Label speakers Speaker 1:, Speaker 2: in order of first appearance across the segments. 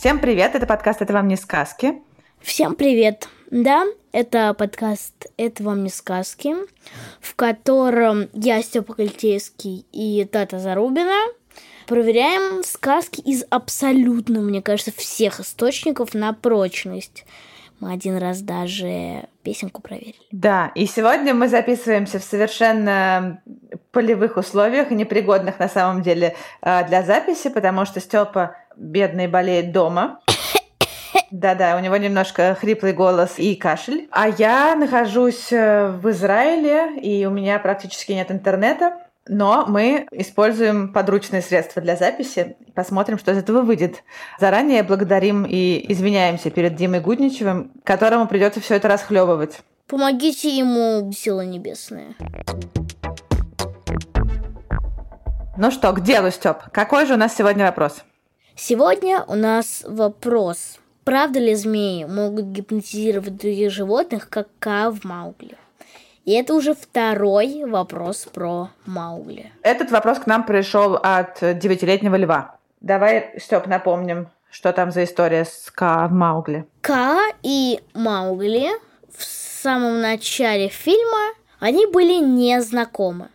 Speaker 1: Всем привет, это подкаст «Это вам не сказки».
Speaker 2: Всем привет! Да, это подкаст «Это вам не сказки», в котором я, Степа Кольтейский и Тата Зарубина проверяем сказки из абсолютно, мне кажется, всех источников на прочность. Мы один раз даже песенку проверили.
Speaker 1: Да, и сегодня мы записываемся в совершенно полевых условиях, непригодных на самом деле э, для записи, потому что Степа бедный болеет дома. Да-да, у него немножко хриплый голос и кашель. А я нахожусь э, в Израиле, и у меня практически нет интернета. Но мы используем подручные средства для записи. Посмотрим, что из этого выйдет. Заранее благодарим и извиняемся перед Димой Гудничевым, которому придется все это расхлебывать.
Speaker 2: Помогите ему, сила небесная.
Speaker 1: Ну что, к делу, Степ. Какой же у нас сегодня вопрос?
Speaker 2: Сегодня у нас вопрос. Правда ли змеи могут гипнотизировать других животных, как Ка в Маугли? И это уже второй вопрос про Маугли.
Speaker 1: Этот вопрос к нам пришел от девятилетнего льва. Давай, Степ, напомним, что там за история с Ка в Маугли.
Speaker 2: Ка и Маугли в самом начале фильма они были незнакомы.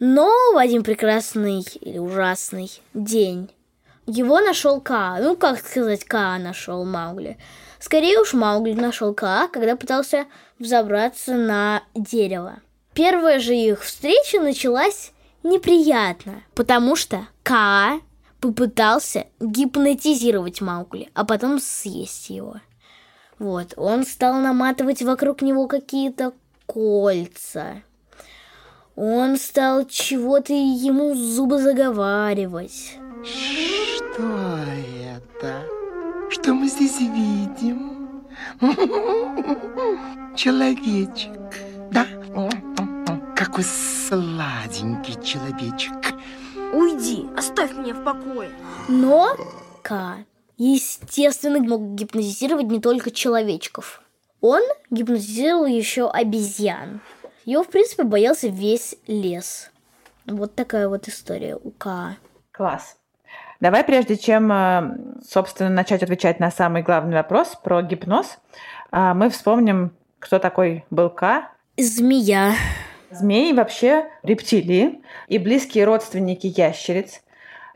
Speaker 2: Но в один прекрасный или ужасный день его нашел Ка. Ну, как сказать, Ка нашел Маугли. Скорее уж Маугли нашел Ка, когда пытался взобраться на дерево. Первая же их встреча началась неприятно, потому что Ка попытался гипнотизировать Маугли, а потом съесть его. Вот, он стал наматывать вокруг него какие-то кольца. Он стал чего-то ему зубы заговаривать.
Speaker 3: Что это? Что мы здесь видим? Человечек, да? Какой сладенький человечек.
Speaker 4: Уйди, оставь меня в покое.
Speaker 2: Но Ка, естественно, мог гипнотизировать не только человечков. Он гипнотизировал еще обезьян. Его, в принципе, боялся весь лес. Вот такая вот история у Ка.
Speaker 1: Класс. Давай, прежде чем, э, собственно, начать отвечать на самый главный вопрос про гипноз, э, мы вспомним, кто такой был Ка.
Speaker 2: Змея.
Speaker 1: Змеи вообще рептилии и близкие родственники ящериц.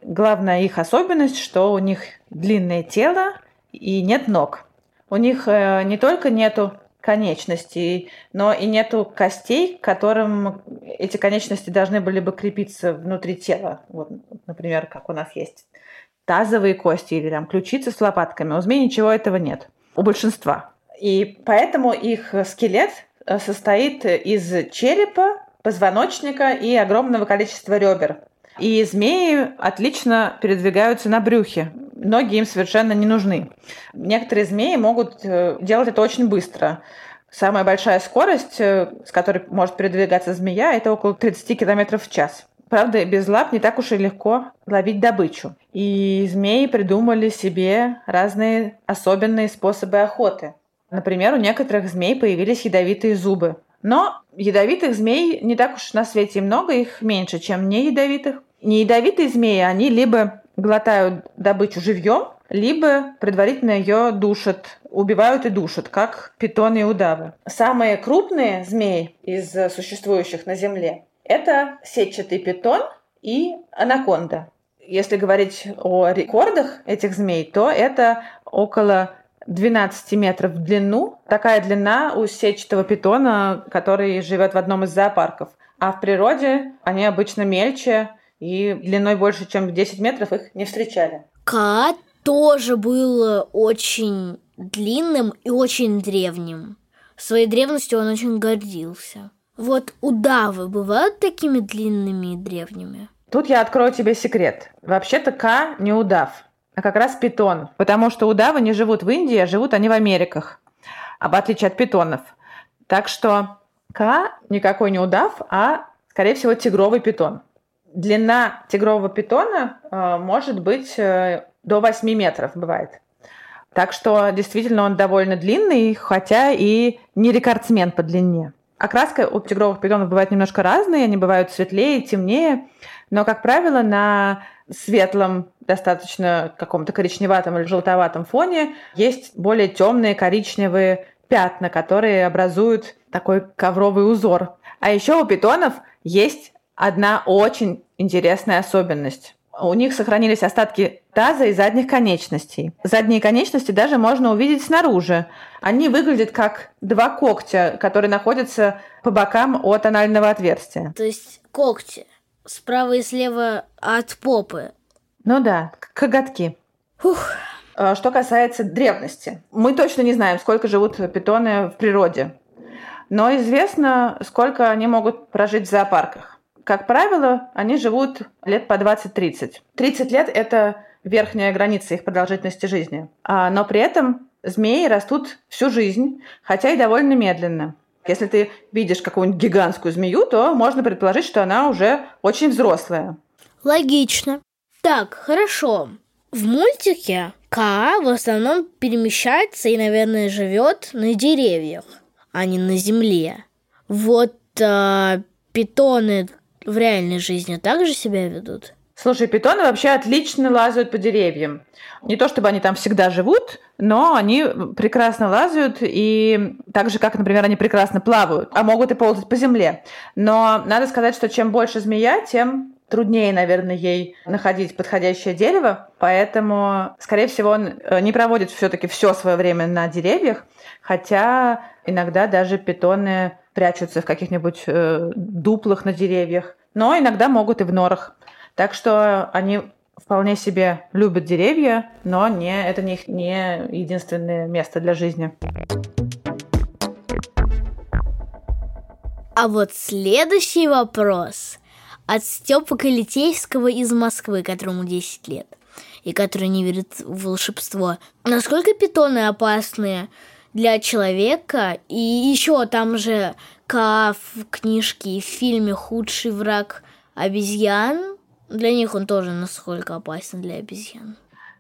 Speaker 1: Главная их особенность, что у них длинное тело и нет ног. У них э, не только нету конечностей, но и нету костей, к которым эти конечности должны были бы крепиться внутри тела. Вот, например, как у нас есть тазовые кости или там ключицы с лопатками. У змей ничего этого нет. У большинства. И поэтому их скелет э, состоит из черепа, позвоночника и огромного количества ребер. И змеи отлично передвигаются на брюхе. Ноги им совершенно не нужны. Некоторые змеи могут э, делать это очень быстро. Самая большая скорость, э, с которой может передвигаться змея, это около 30 км в час. Правда, без лап не так уж и легко ловить добычу. И змеи придумали себе разные особенные способы охоты. Например, у некоторых змей появились ядовитые зубы. Но ядовитых змей не так уж на свете много, их меньше, чем не ядовитых. Неядовитые змеи, они либо глотают добычу живьем, либо предварительно ее душат, убивают и душат, как питоны и удавы. Самые крупные змеи из существующих на Земле – это сетчатый питон и анаконда. Если говорить о рекордах этих змей, то это около 12 метров в длину. Такая длина у сетчатого питона, который живет в одном из зоопарков. А в природе они обычно мельче и длиной больше, чем в 10 метров их не встречали.
Speaker 2: Ка тоже был очень длинным и очень древним. Своей древностью он очень гордился. Вот удавы бывают такими длинными и древними?
Speaker 1: Тут я открою тебе секрет. Вообще-то К не удав. а как раз питон. Потому что удавы не живут в Индии, а живут они в Америках, об отличие от питонов. Так что К никакой не удав, а, скорее всего, тигровый питон. Длина тигрового питона э, может быть э, до 8 метров, бывает. Так что действительно он довольно длинный, хотя и не рекордсмен по длине. Окраска у тигровых питонов бывает немножко разные, они бывают светлее, темнее, но, как правило, на светлом, достаточно каком-то коричневатом или желтоватом фоне есть более темные коричневые пятна, которые образуют такой ковровый узор. А еще у питонов есть одна очень интересная особенность. У них сохранились остатки таза и задних конечностей. Задние конечности даже можно увидеть снаружи. Они выглядят как два когтя, которые находятся по бокам от анального отверстия.
Speaker 2: То есть когти справа и слева от попы.
Speaker 1: Ну да, коготки.
Speaker 2: Фух.
Speaker 1: А, что касается древности, мы точно не знаем, сколько живут питоны в природе. Но известно, сколько они могут прожить в зоопарках. Как правило, они живут лет по 20-30. 30 лет – это верхняя граница их продолжительности жизни. А, но при этом змеи растут всю жизнь, хотя и довольно медленно. Если ты видишь какую-нибудь гигантскую змею, то можно предположить, что она уже очень взрослая.
Speaker 2: Логично. Так, хорошо. В мультике Ка в основном перемещается и, наверное, живет на деревьях, а не на земле. Вот а, питоны в реальной жизни также себя ведут?
Speaker 1: Слушай, питоны вообще отлично лазают по деревьям. Не то чтобы они там всегда живут, но они прекрасно лазают, и так же, как, например, они прекрасно плавают, а могут и ползать по земле. Но надо сказать, что чем больше змея, тем труднее, наверное, ей находить подходящее дерево, поэтому, скорее всего, он э, не проводит все-таки все свое время на деревьях, хотя иногда даже питоны прячутся в каких-нибудь э, дуплах на деревьях, но иногда могут и в норах. Так что они вполне себе любят деревья, но не, это не, не единственное место для жизни.
Speaker 2: А вот следующий вопрос от Степа Калитейского из Москвы, которому 10 лет, и который не верит в волшебство. Насколько питоны опасны для человека? И еще там же К в книжке и в фильме «Худший враг обезьян». Для них он тоже насколько опасен для обезьян.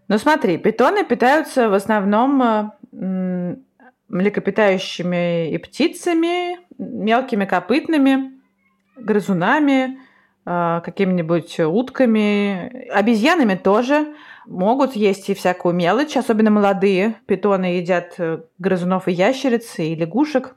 Speaker 1: Ну смотри, питоны питаются в основном э, млекопитающими и птицами, мелкими копытными, грызунами, какими-нибудь утками, обезьянами тоже. Могут есть и всякую мелочь, особенно молодые. Питоны едят э, грызунов и ящериц, и лягушек.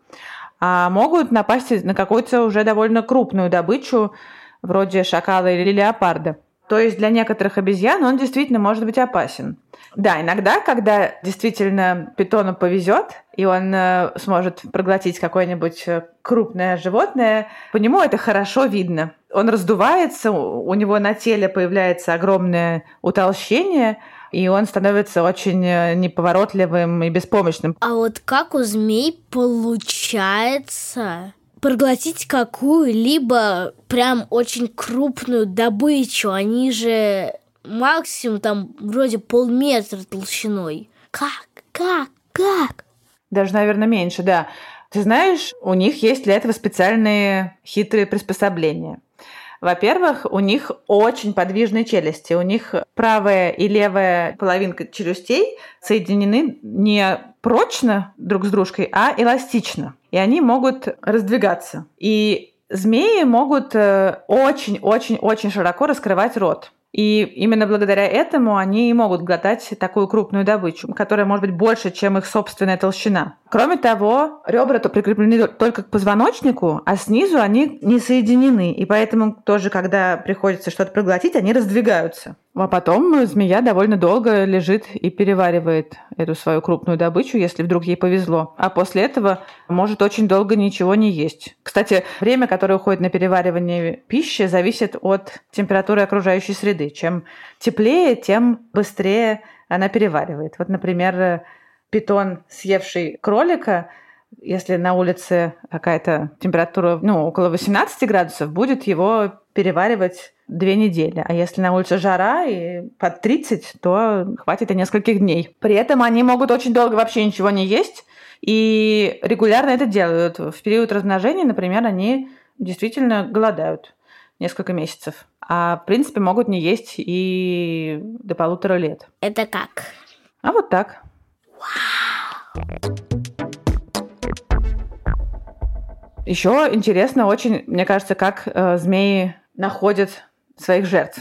Speaker 1: А могут напасть на какую-то уже довольно крупную добычу, вроде шакала или леопарда. То есть для некоторых обезьян он действительно может быть опасен. Да, иногда, когда действительно питону повезет, и он э, сможет проглотить какое-нибудь э, крупное животное, по нему это хорошо видно. Он раздувается, у него на теле появляется огромное утолщение, и он становится очень э, неповоротливым и беспомощным.
Speaker 2: А вот как у змей получается проглотить какую-либо прям очень крупную добычу. Они же максимум там вроде полметра толщиной. Как? Как? Как?
Speaker 1: Даже, наверное, меньше, да. Ты знаешь, у них есть для этого специальные хитрые приспособления. Во-первых, у них очень подвижные челюсти. У них правая и левая половинка челюстей соединены не прочно друг с дружкой, а эластично. И они могут раздвигаться. И змеи могут очень-очень-очень э, широко раскрывать рот. И именно благодаря этому они и могут глотать такую крупную добычу, которая может быть больше, чем их собственная толщина. Кроме того, ребра то прикреплены только к позвоночнику, а снизу они не соединены. И поэтому тоже, когда приходится что-то проглотить, они раздвигаются. А потом змея довольно долго лежит и переваривает эту свою крупную добычу, если вдруг ей повезло. А после этого может очень долго ничего не есть. Кстати, время, которое уходит на переваривание пищи, зависит от температуры окружающей среды. Чем теплее, тем быстрее она переваривает. Вот, например, питон, съевший кролика, если на улице какая-то температура ну, около 18 градусов, будет его переваривать две недели. А если на улице жара и под 30, то хватит и нескольких дней. При этом они могут очень долго вообще ничего не есть и регулярно это делают. В период размножения, например, они действительно голодают несколько месяцев. А в принципе могут не есть и до полутора лет.
Speaker 2: Это как?
Speaker 1: А вот так. Еще интересно очень, мне кажется, как э, змеи находят своих жертв.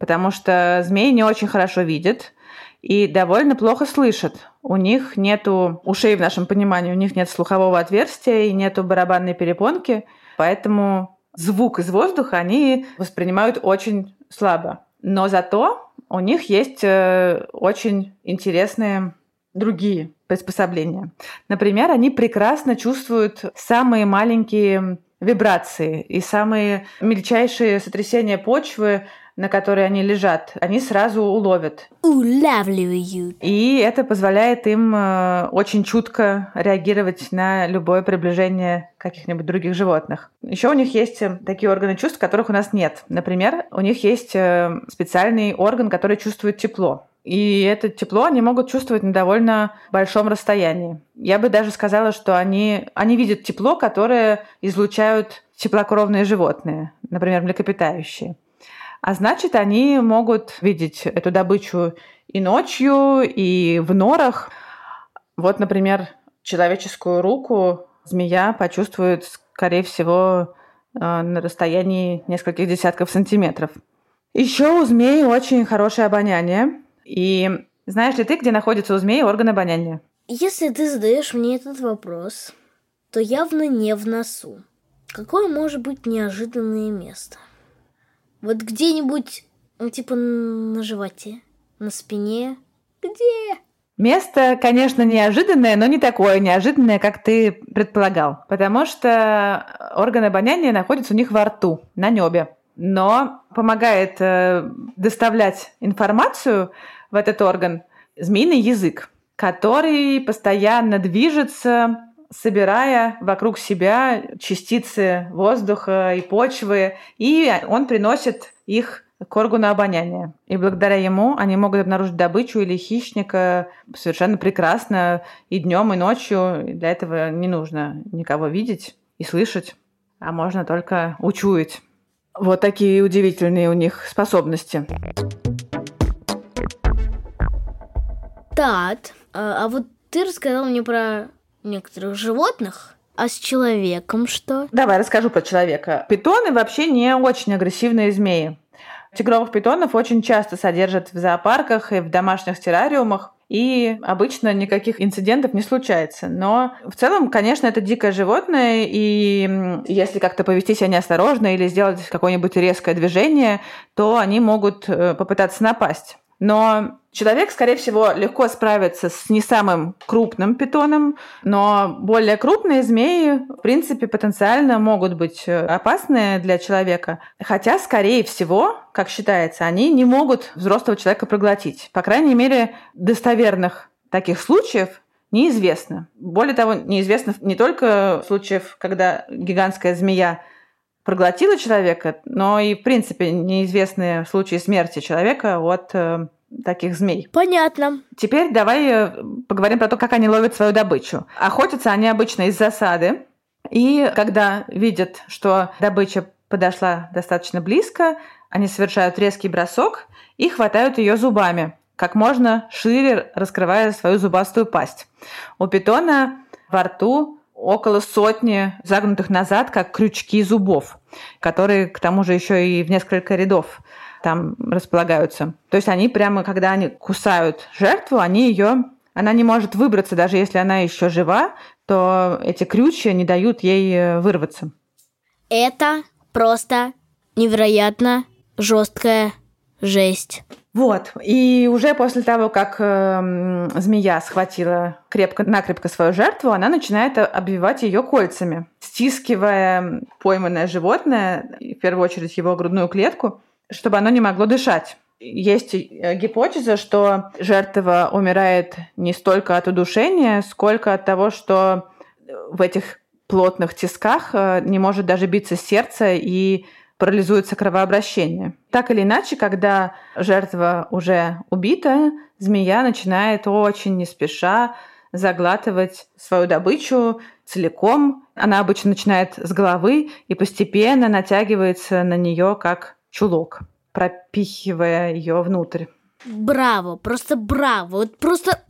Speaker 1: Потому что змеи не очень хорошо видят и довольно плохо слышат. У них нету ушей в нашем понимании, у них нет слухового отверстия и нету барабанной перепонки, поэтому звук из воздуха они воспринимают очень слабо. Но зато у них есть э, очень интересные другие приспособления. Например, они прекрасно чувствуют самые маленькие вибрации и самые мельчайшие сотрясения почвы, на которой они лежат, они сразу уловят.
Speaker 2: Улавливают.
Speaker 1: И это позволяет им э, очень чутко реагировать на любое приближение каких-нибудь других животных. Еще у них есть э, такие органы чувств, которых у нас нет. Например, у них есть э, специальный орган, который чувствует тепло. И это тепло они могут чувствовать на довольно большом расстоянии. Я бы даже сказала, что они, они видят тепло, которое излучают теплокровные животные, например, млекопитающие. А значит, они могут видеть эту добычу и ночью, и в норах. Вот, например, человеческую руку змея почувствует, скорее всего, э, на расстоянии нескольких десятков сантиметров. Еще у змей очень хорошее обоняние. И знаешь ли ты, где находится у змеи орган обоняния?
Speaker 2: Если ты задаешь мне этот вопрос, то явно не в носу. Какое может быть неожиданное место? Вот где-нибудь, ну, типа на животе, на спине. Где?
Speaker 1: Место, конечно, неожиданное, но не такое неожиданное, как ты предполагал. Потому что орган обоняния находится у них во рту, на небе. Но помогает э, доставлять информацию в этот орган змеиный язык, который постоянно движется собирая вокруг себя частицы воздуха и почвы, и он приносит их к органу обоняния. И благодаря ему они могут обнаружить добычу или хищника совершенно прекрасно и днем, и ночью. И для этого не нужно никого видеть и слышать, а можно только учуять. Вот такие удивительные у них способности.
Speaker 2: Так, а, а вот ты рассказал мне про некоторых животных. А с человеком что?
Speaker 1: Давай расскажу про человека. Питоны вообще не очень агрессивные змеи. Тигровых питонов очень часто содержат в зоопарках и в домашних террариумах, и обычно никаких инцидентов не случается. Но в целом, конечно, это дикое животное, и если как-то повести себя неосторожно или сделать какое-нибудь резкое движение, то они могут э, попытаться напасть. Но человек, скорее всего, легко справится с не самым крупным питоном, но более крупные змеи, в принципе, потенциально могут быть э, опасны для человека. Хотя, скорее всего, как считается, они не могут взрослого человека проглотить. По крайней мере, достоверных таких случаев неизвестно. Более того, неизвестно не только случаев, когда гигантская змея проглотила человека, но и, в принципе, неизвестные случаи смерти человека от э, таких змей.
Speaker 2: Понятно.
Speaker 1: Теперь давай э, поговорим про то, как они ловят свою добычу. Охотятся они обычно из засады, и когда видят, что добыча подошла достаточно близко, они совершают резкий бросок и хватают ее зубами, как можно шире раскрывая свою зубастую пасть. У питона во рту около сотни загнутых назад, как крючки зубов, которые, к тому же, еще и в несколько рядов там располагаются. То есть они прямо, когда они кусают жертву, они ее она не может выбраться, даже если она еще жива, то эти крючья не дают ей э, вырваться.
Speaker 2: Это просто невероятно жесткая жесть.
Speaker 1: Вот. И уже после того, как э, змея схватила крепко-накрепко свою жертву, она начинает обвивать ее кольцами, стискивая пойманное животное, в первую очередь его грудную клетку, чтобы оно не могло дышать. Есть э, гипотеза, что жертва умирает не столько от удушения, сколько от того, что в этих плотных тисках э, не может даже биться сердце, и парализуется кровообращение. Так или иначе, когда жертва уже убита, змея начинает очень не спеша заглатывать свою добычу целиком. Она обычно начинает с головы и постепенно натягивается на нее как чулок, пропихивая ее внутрь.
Speaker 2: Браво, просто браво, вот просто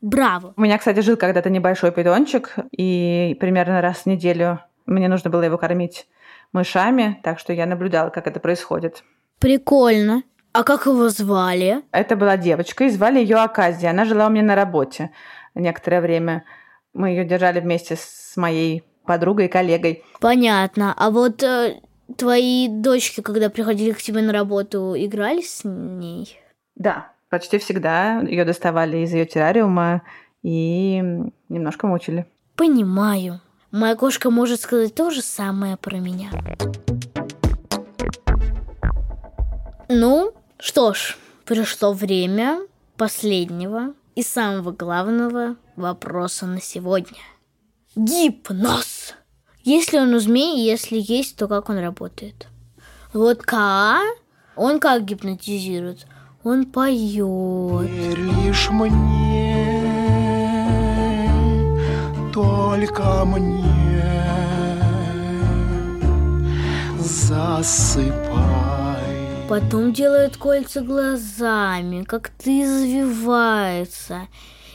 Speaker 2: браво.
Speaker 1: У меня, кстати, жил когда-то небольшой питончик, и примерно раз в неделю мне нужно было его кормить мышами, так что я наблюдала, как это происходит.
Speaker 2: Прикольно. А как его звали?
Speaker 1: Это была девочка, и звали ее Аказия. Она жила у меня на работе некоторое время. Мы ее держали вместе с моей подругой и коллегой.
Speaker 2: Понятно. А вот э, твои дочки, когда приходили к тебе на работу, играли с ней?
Speaker 1: Да, почти всегда ее доставали из ее террариума и немножко мучили.
Speaker 2: Понимаю. Моя кошка может сказать то же самое про меня. Ну, что ж, пришло время последнего и самого главного вопроса на сегодня. Гипноз! Есть ли он у змеи, если есть, то как он работает? Вот Ка, он как гипнотизирует? Он поет.
Speaker 3: Верь лишь мне, только мне засыпай.
Speaker 2: Потом делает кольца глазами, как ты извивается,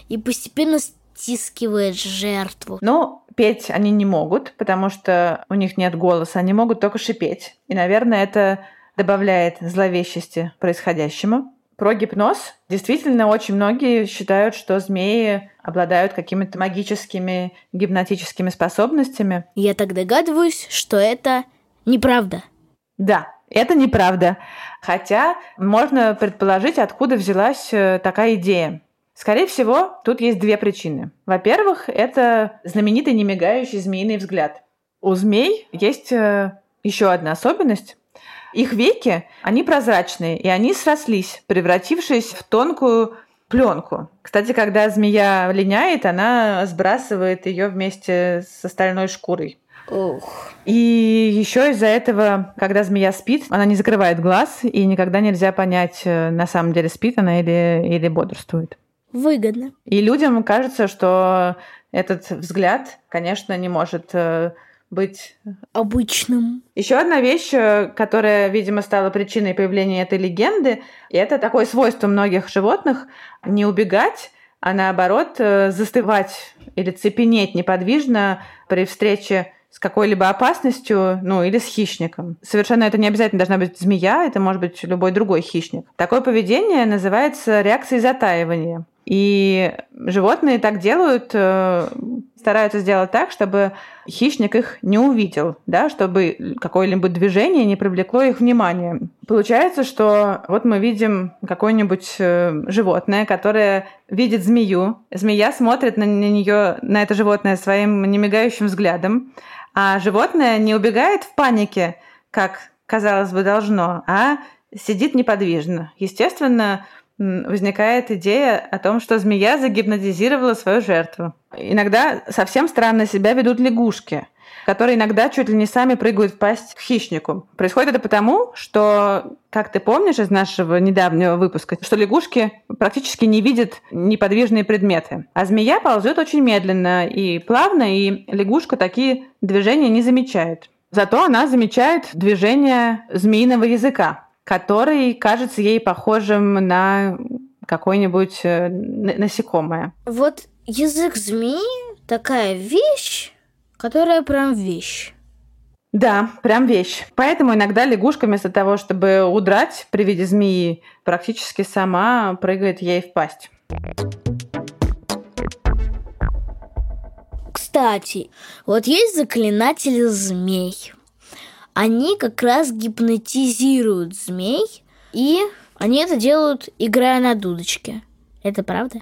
Speaker 2: и постепенно стискивает жертву.
Speaker 1: Но петь они не могут, потому что у них нет голоса, они могут только шипеть. И, наверное, это добавляет зловещести происходящему. Про гипноз. Действительно, очень многие считают, что змеи обладают какими-то магическими гипнотическими способностями.
Speaker 2: Я так догадываюсь, что это неправда.
Speaker 1: Да, это неправда. Хотя можно предположить, откуда взялась э, такая идея. Скорее всего, тут есть две причины. Во-первых, это знаменитый немигающий змеиный взгляд. У змей есть э, еще одна особенность. Их веки, они прозрачные, и они срослись, превратившись в тонкую пленку. Кстати, когда змея линяет, она сбрасывает ее вместе с остальной шкурой.
Speaker 2: Ух.
Speaker 1: И еще из-за этого, когда змея спит, она не закрывает глаз, и никогда нельзя понять, э, на самом деле спит она или, или бодрствует.
Speaker 2: Выгодно.
Speaker 1: И людям кажется, что этот взгляд, конечно, не может э, быть
Speaker 2: Обычным.
Speaker 1: Еще одна вещь, э, которая, видимо, стала причиной появления этой легенды, и это такое свойство многих животных не убегать, а наоборот э, застывать или цепенеть неподвижно при встрече с какой-либо опасностью, ну или с хищником. Совершенно это не обязательно должна быть змея, это может быть любой другой хищник. Такое поведение называется реакцией затаивания. И животные так делают, э, стараются сделать так, чтобы хищник их не увидел, да, чтобы какое-либо движение не привлекло их внимание. Получается, что вот мы видим какое-нибудь э, животное, которое видит змею, змея смотрит на нее, на это животное своим немигающим взглядом, а животное не убегает в панике, как казалось бы должно, а сидит неподвижно. Естественно, возникает идея о том, что змея загипнотизировала свою жертву. Иногда совсем странно себя ведут лягушки, которые иногда чуть ли не сами прыгают в пасть к хищнику. Происходит это потому, что, как ты помнишь из нашего недавнего выпуска, что лягушки практически не видят неподвижные предметы. А змея ползет очень медленно и плавно, и лягушка такие движения не замечает. Зато она замечает движение змеиного языка, который кажется ей похожим на какое-нибудь э, насекомое.
Speaker 2: Вот язык змеи такая вещь, которая прям вещь.
Speaker 1: Да, прям вещь. Поэтому иногда лягушка вместо того, чтобы удрать при виде змеи, практически сама прыгает ей в пасть.
Speaker 2: Кстати, вот есть заклинатели змей они как раз гипнотизируют змей, и они это делают, играя на дудочке. Это правда?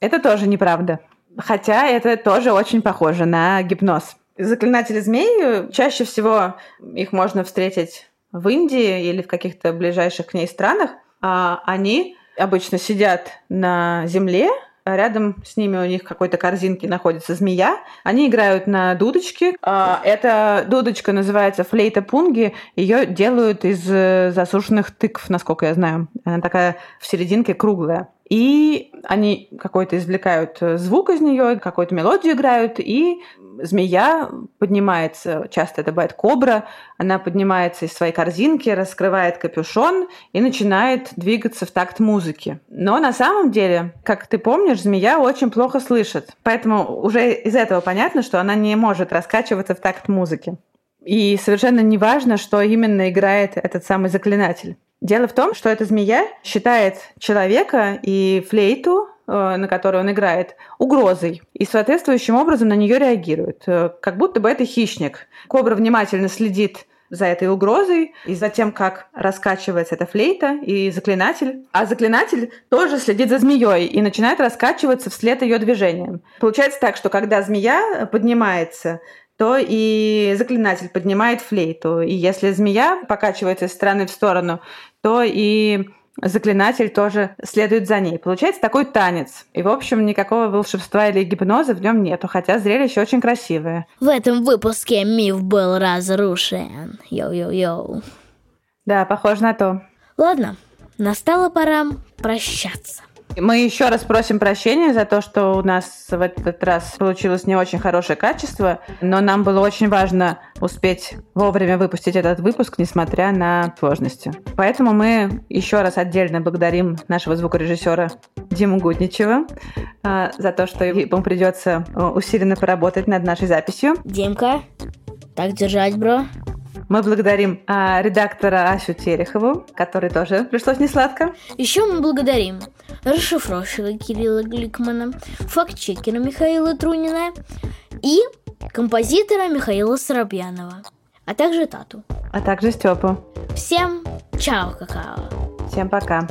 Speaker 1: Это тоже неправда. Хотя это тоже очень похоже на гипноз. Заклинатели змей, чаще всего их можно встретить в Индии или в каких-то ближайших к ней странах. А они обычно сидят на земле Рядом с ними у них какой-то корзинке находится змея. Они играют на дудочке. А, Эта дудочка называется флейта пунги. Ее делают из э, засушенных тыкв, насколько я знаю. Она такая в серединке круглая. И они какой-то извлекают э, звук из нее, какую-то мелодию играют, и змея поднимается, часто это бывает кобра, она поднимается из своей корзинки, раскрывает капюшон и начинает двигаться в такт музыки. Но на самом деле, как ты помнишь, змея очень плохо слышит. Поэтому уже из этого понятно, что она не может раскачиваться в такт музыки. И совершенно не важно, что именно играет этот самый заклинатель. Дело в том, что эта змея считает человека и флейту, э, на которой он играет, угрозой. И соответствующим образом на нее реагирует. Э, как будто бы это хищник. Кобра внимательно следит за этой угрозой и за тем, как раскачивается эта флейта и заклинатель. А заклинатель тоже следит за змеей и начинает раскачиваться вслед ее движениям. Получается так, что когда змея поднимается, то и заклинатель поднимает флейту. И если змея покачивается из стороны в сторону, то и заклинатель тоже следует за ней. Получается такой танец. И, в общем, никакого волшебства или гипноза в нем нету, хотя зрелище очень красивое.
Speaker 2: В этом выпуске миф был разрушен. Йоу-йоу-йоу.
Speaker 1: Да, похоже на то.
Speaker 2: Ладно, настала пора прощаться.
Speaker 1: Мы еще раз просим прощения за то, что у нас в этот раз получилось не очень хорошее качество, но нам было очень важно успеть вовремя выпустить этот выпуск, несмотря на сложности. Поэтому мы еще раз отдельно благодарим нашего звукорежиссера Диму Гудничева э, за то, что ему придется э, усиленно поработать над нашей записью.
Speaker 2: Димка, так держать, бро.
Speaker 1: Мы благодарим а, редактора Асю Терехову, который тоже пришлось несладко.
Speaker 2: Еще мы благодарим расшифровщика Кирилла Гликмана, фактчекера Михаила Трунина и композитора Михаила Соробьянова, а также Тату.
Speaker 1: А также Степу.
Speaker 2: Всем чао, какао.
Speaker 1: Всем пока.